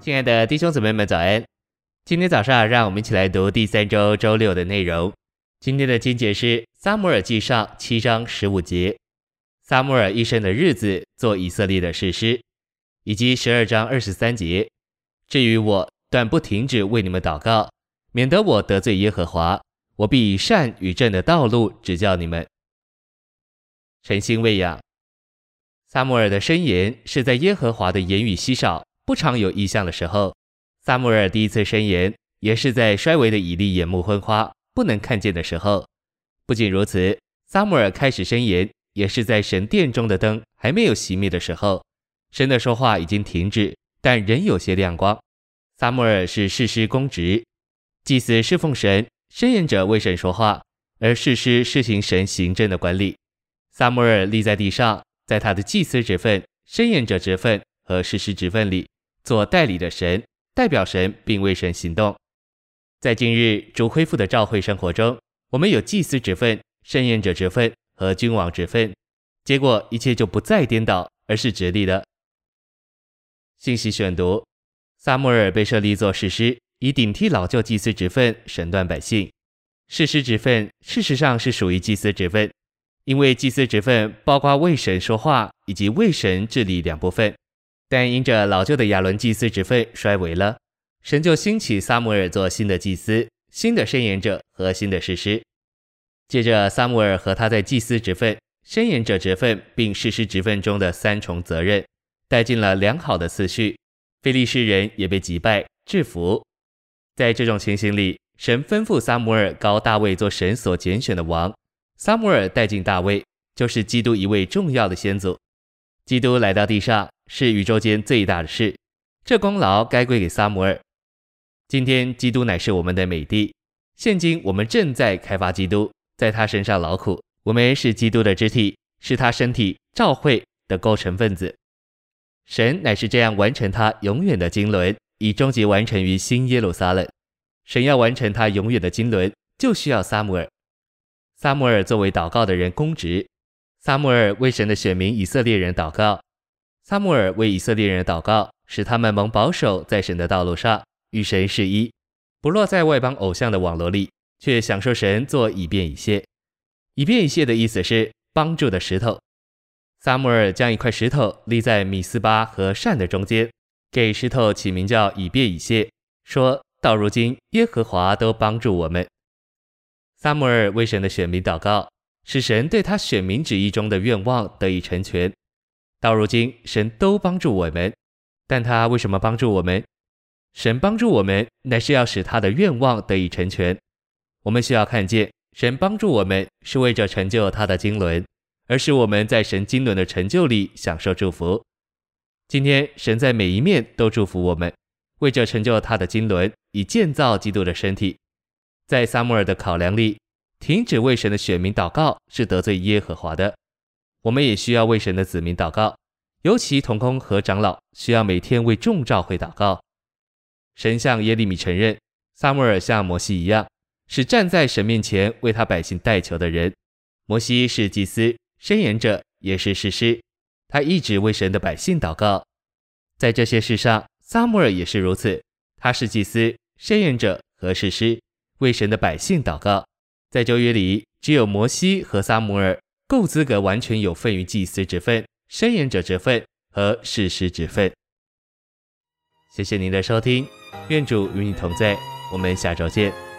亲爱的弟兄姊妹们，早安！今天早上，让我们一起来读第三周周六的内容。今天的经节是《撒母耳记上》七章十五节，撒母耳一生的日子做以色列的士师，以及十二章二十三节。至于我，断不停止为你们祷告，免得我得罪耶和华。我必以善与正的道路指教你们。诚心喂养。撒母耳的申言是在耶和华的言语稀少、不常有异象的时候。撒母耳第一次申言，也是在衰微的以利眼目昏花、不能看见的时候。不仅如此，撒母耳开始申言，也是在神殿中的灯还没有熄灭的时候。神的说话已经停止，但仍有些亮光。撒母耳是士师公职，祭司侍奉神，申言者为神说话，而士师施行神行政的管理。撒母耳立在地上，在他的祭司职分、申言者职分和士师职分里，做代理的神，代表神并为神行动。在今日主恢复的召会生活中，我们有祭司职分、圣言者职分和君王职分，结果一切就不再颠倒，而是直立的。信息选读：撒母耳被设立做士师，以顶替老旧祭司职分，审断百姓。士师职分事实上是属于祭司职分，因为祭司职分包括为神说话以及为神治理两部分。但因着老旧的亚伦祭司职分衰微了，神就兴起撒母耳做新的祭司、新的申言者和新的士师。接着，撒母耳和他在祭司职分、申言者职分并士师职分中的三重责任，带进了良好的次序。非利士人也被击败制服。在这种情形里，神吩咐撒母耳膏大卫做神所拣选的王。撒母耳带进大卫，就是基督一位重要的先祖。基督来到地上是宇宙间最大的事，这功劳该归给撒母耳。今天基督乃是我们的美帝，现今我们正在开发基督，在他身上劳苦。我们是基督的肢体，是他身体召会的构成分子。神乃是这样完成他永远的经纶，以终极完成于新耶路撒冷。神要完成他永远的经纶，就需要撒母耳。撒母耳作为祷告的人公职。撒母耳为神的选民以色列人祷告，撒母耳为以色列人祷告，使他们蒙保守在神的道路上，与神是一，不落在外邦偶像的网罗里，却享受神做以便以谢。以便以谢的意思是帮助的石头。撒母耳将一块石头立在米斯巴和善的中间，给石头起名叫以便以谢，说到如今耶和华都帮助我们。撒母耳为神的选民祷告。使神对他选民旨意中的愿望得以成全。到如今，神都帮助我们，但他为什么帮助我们？神帮助我们，乃是要使他的愿望得以成全。我们需要看见，神帮助我们是为着成就他的经纶，而使我们在神经纶的成就里享受祝福。今天，神在每一面都祝福我们，为着成就他的经纶，以建造基督的身体。在撒母耳的考量里。停止为神的选民祷告是得罪耶和华的。我们也需要为神的子民祷告，尤其同工和长老需要每天为众召会祷告。神向耶利米承认，撒母耳像摩西一样，是站在神面前为他百姓代求的人。摩西是祭司、申言者，也是士师，他一直为神的百姓祷告。在这些事上，撒母耳也是如此，他是祭司、申言者和士师，为神的百姓祷告。在旧约里，只有摩西和撒母耳够资格完全有份于祭司之分、申言者之分和事实之分。谢谢您的收听，愿主与你同在，我们下周见。